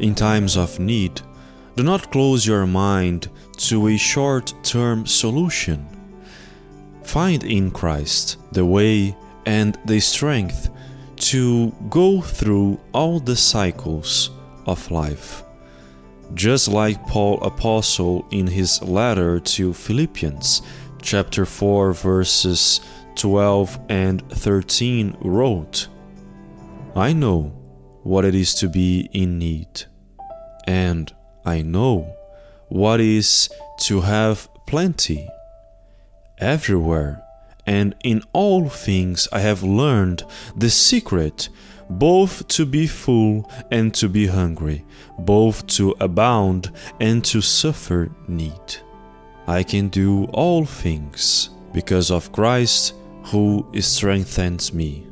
In times of need, do not close your mind to a short term solution. Find in Christ the way and the strength to go through all the cycles of life. Just like Paul apostle in his letter to Philippians chapter 4 verses 12 and 13 wrote, I know what it is to be in need, and I know what is to have plenty. Everywhere and in all things I have learned the secret both to be full and to be hungry, both to abound and to suffer need. I can do all things because of Christ who strengthens me.